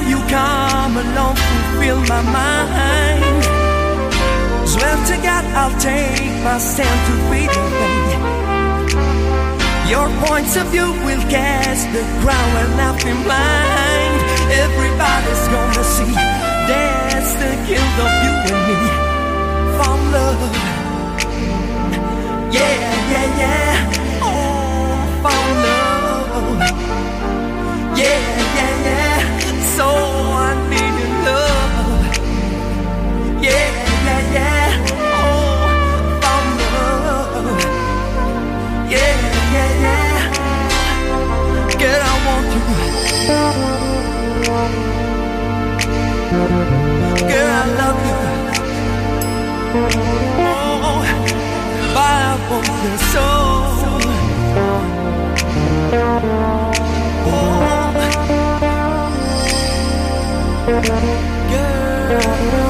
Now, you come along, fulfill my mind. Swear to God, I'll take my stand to feed you, baby. Your points of view will cast the ground when I've been blind. Everybody's gonna see that's the guilt of you and me. Found love. Yeah, yeah, yeah. Oh, found love. Yeah. So I need your love. Yeah, yeah, yeah. Oh, found love. Yeah, yeah, yeah. Girl, I want you. Girl, I love you. Oh, but I want your soul. Girl.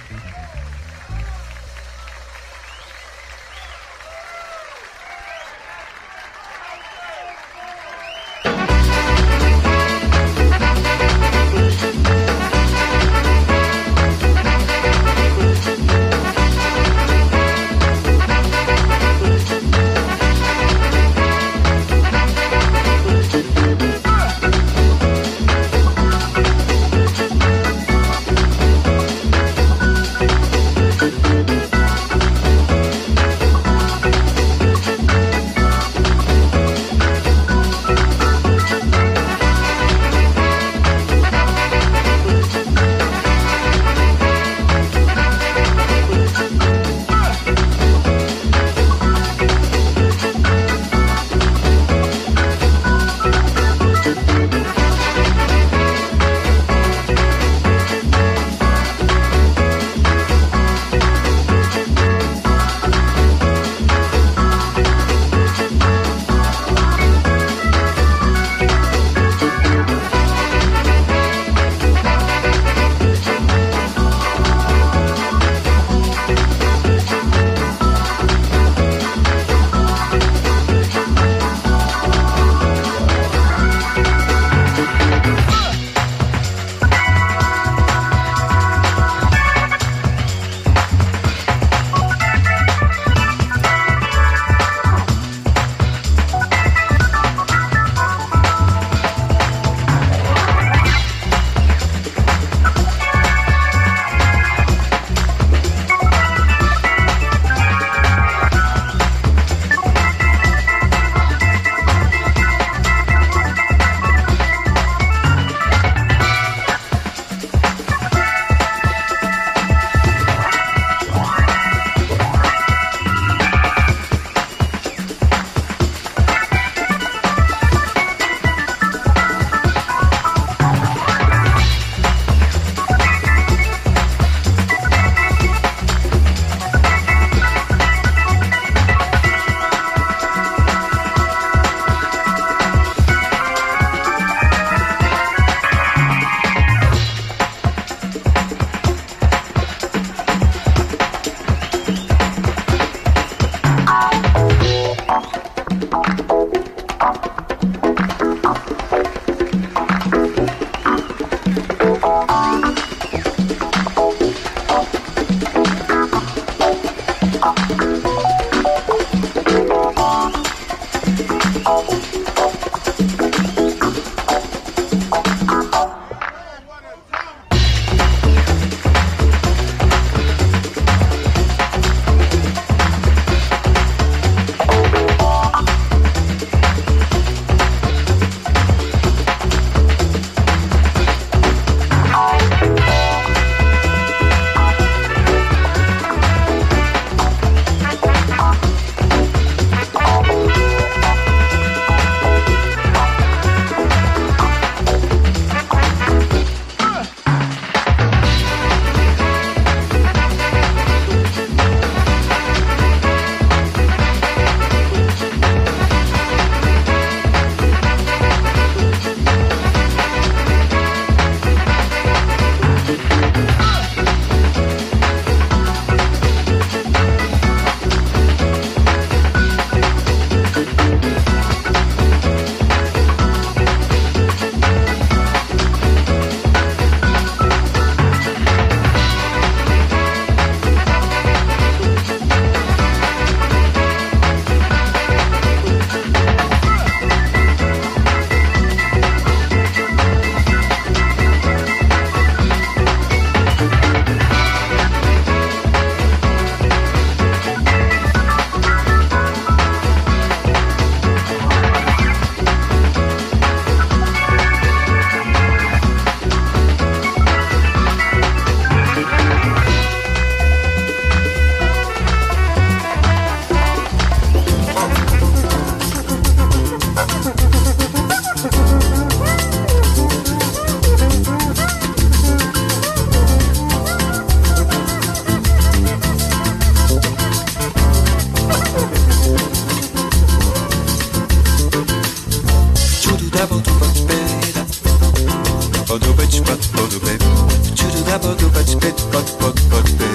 dabo do bat pet bat bat bat pe.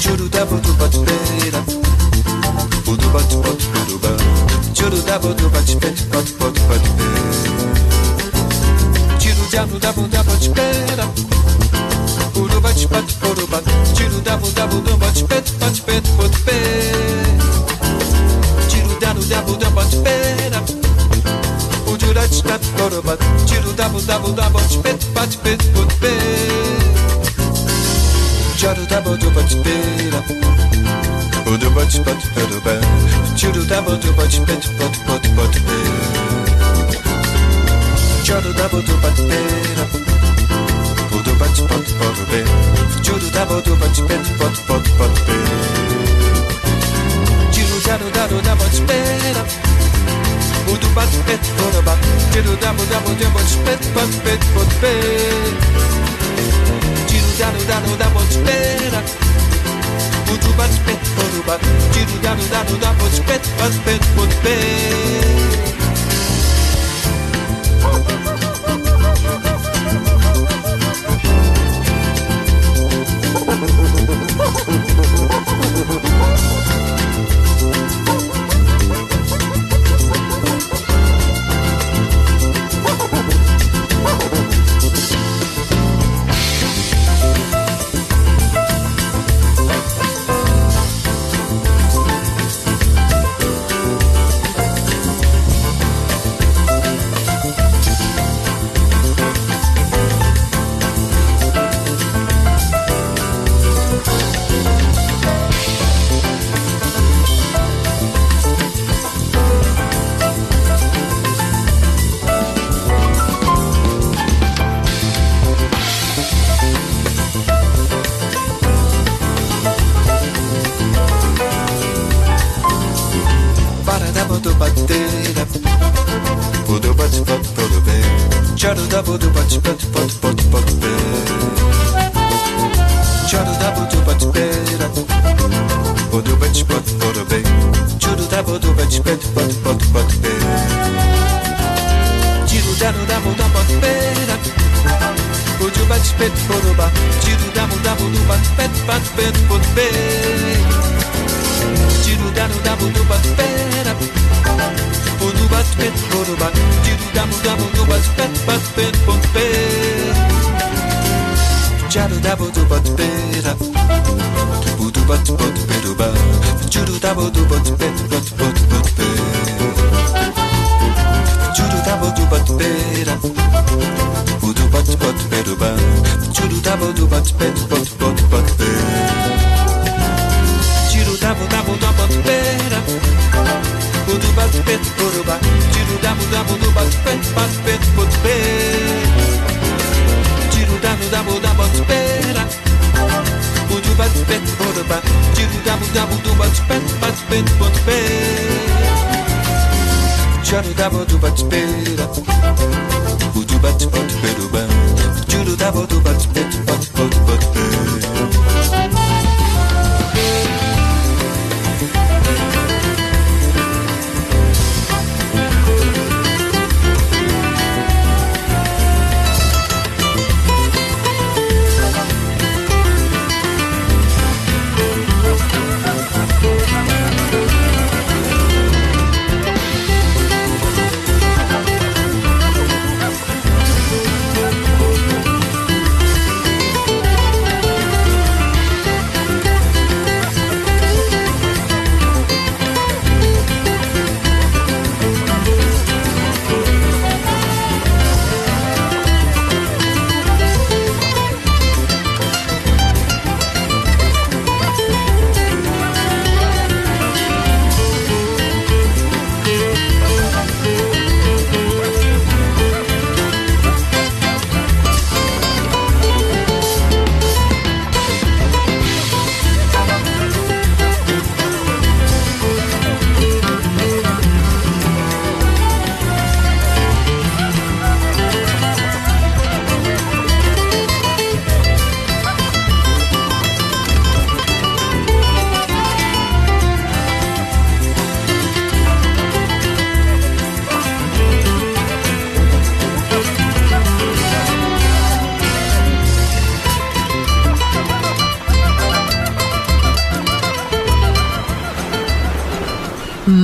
Churu dabo do bat pet Budu bat bat budu ba Churu dabo do bat pet bat bat bat pe. Churu dabo dabo dabo pet Budu bat bat budu ba Churu dabo dabo do bat pet bat pet bat pe. Churu dabo dabo do bat pet çuraç tat korobat Çiru dabu dabu daboç pet paç pet put pet Çaru dabu dubaç pera Udubaç pat peru be Çiru dabu dubaç pet pot pot pot pe Çaru dabu dubaç pera Udubaç pot pot be Çiru dabu dubaç pet pot pot pot pe Çiru daru daru daboç pera Voodoo bat pet for a bat Diddle dabble dabble dabble spit but pit but pit Diddle daddle daddle dabble spit Voodoo bat pet for a bat Diddle daddle daddle dabble spit but pit but pit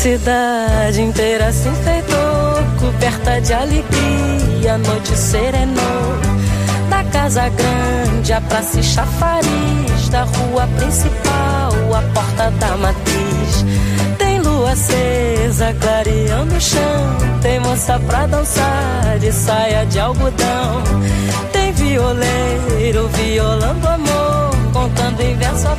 Cidade inteira se enfeitou, coberta de alegria, a noite serenou. Da casa grande, a praça e chafariz, da rua principal, a porta da matriz. Tem lua acesa, clareando o chão, tem moça pra dançar de saia de algodão. Tem violeiro violando amor, contando em verso a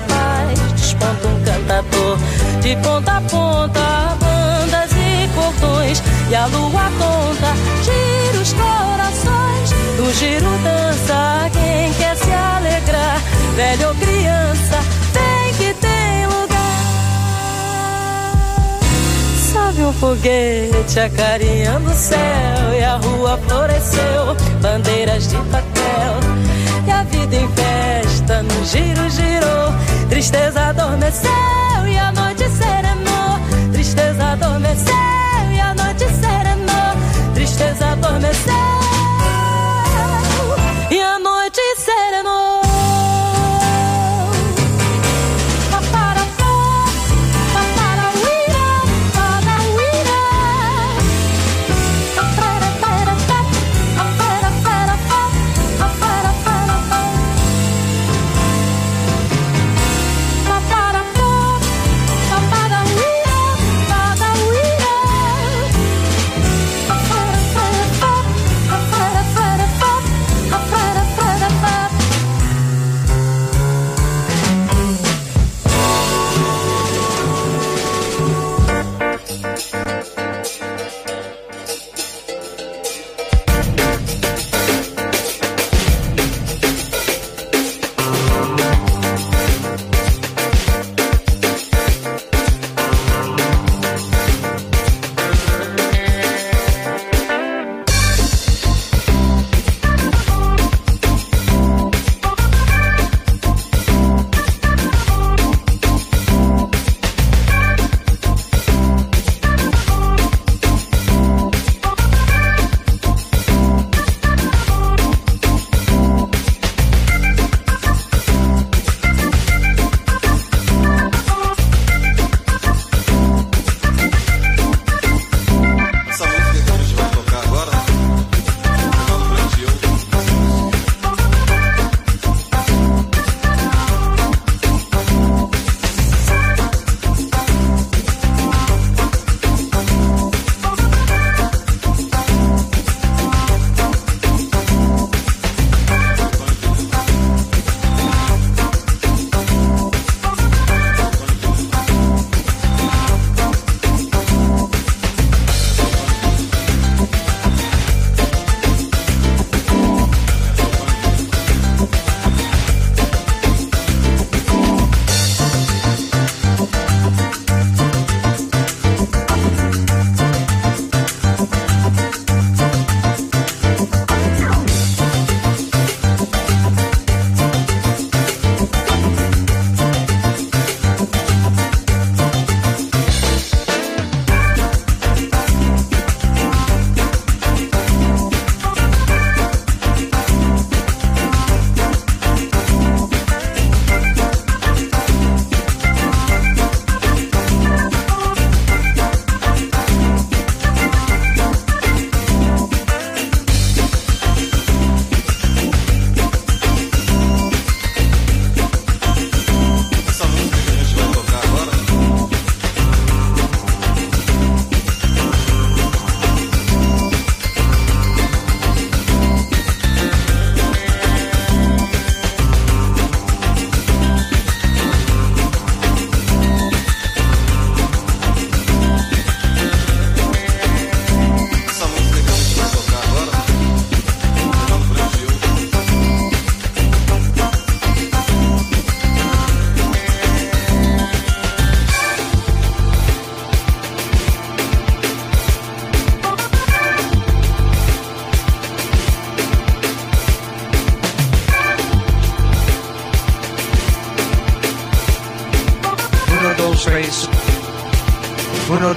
desponta um cantador. De ponta a ponta, bandas e cordões, e a lua conta, gira os corações. Do giro dança quem quer se alegrar, velho ou criança, tem que ter lugar. Sobe um foguete acarinhando o céu e a rua floresceu, bandeiras de papel. A vida em festa no giro girou, tristeza adormeceu e a noite serenou. Tristeza adormeceu e a noite serenou. Tristeza adormeceu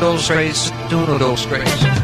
noodle race, do noodle race.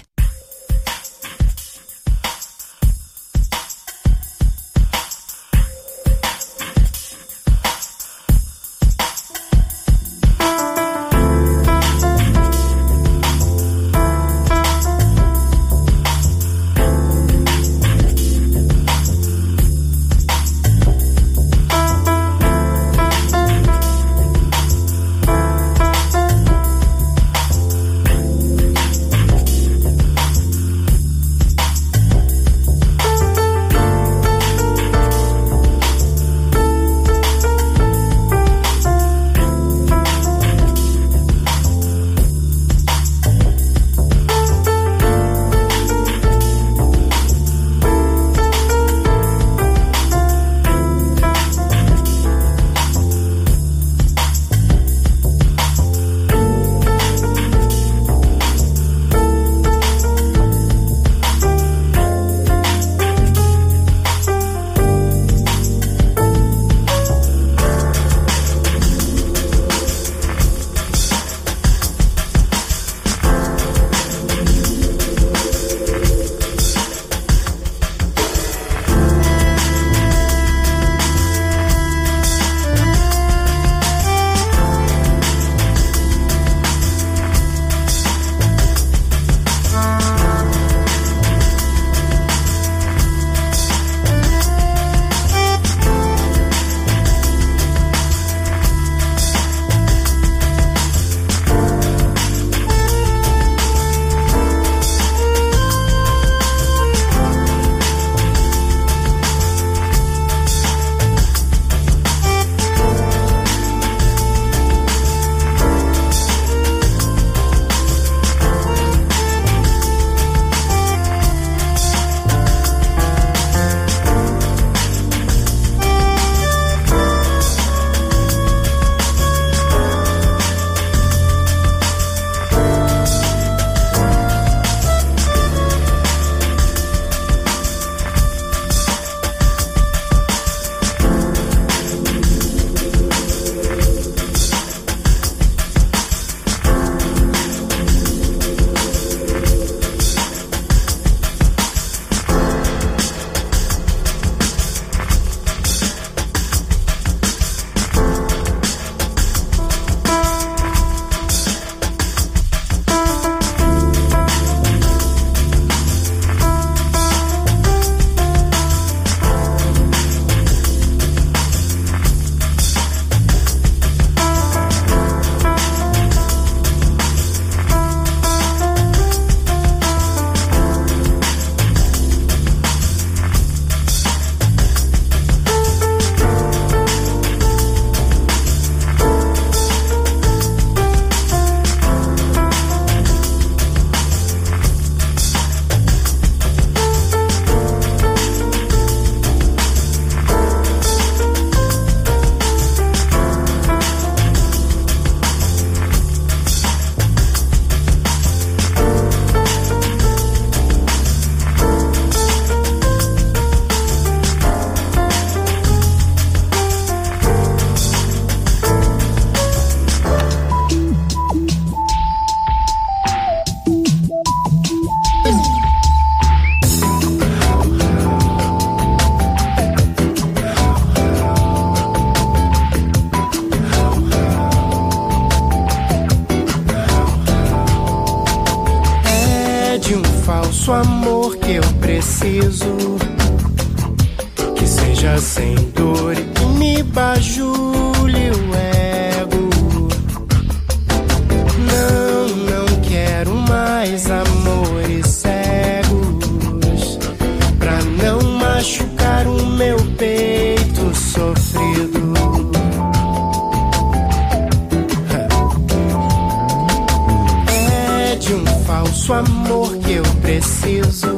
falso amor que eu preciso.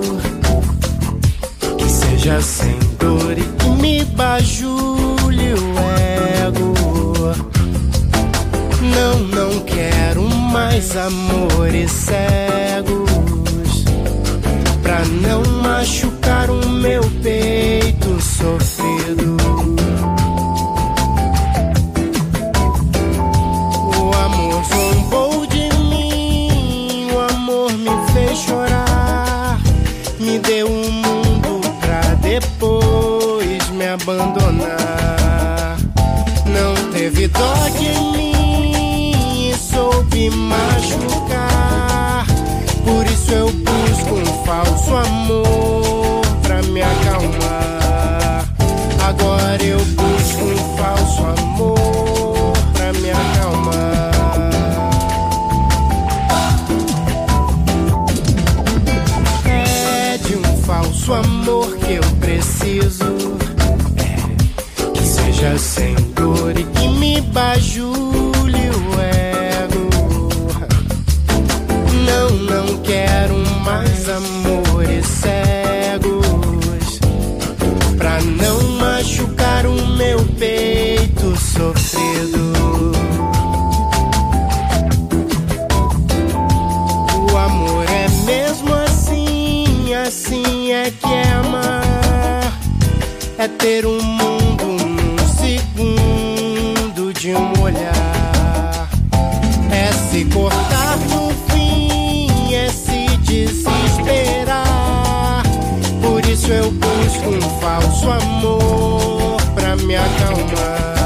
Que seja sem dor e que me bajule o ego. Não, não quero mais amores cegos. Pra não machucar o meu peito sofrer. falso amor pra me acalmar. Agora eu ter um mundo num segundo de um olhar. É se cortar no fim, é se desesperar. Por isso eu busco um falso amor pra me acalmar.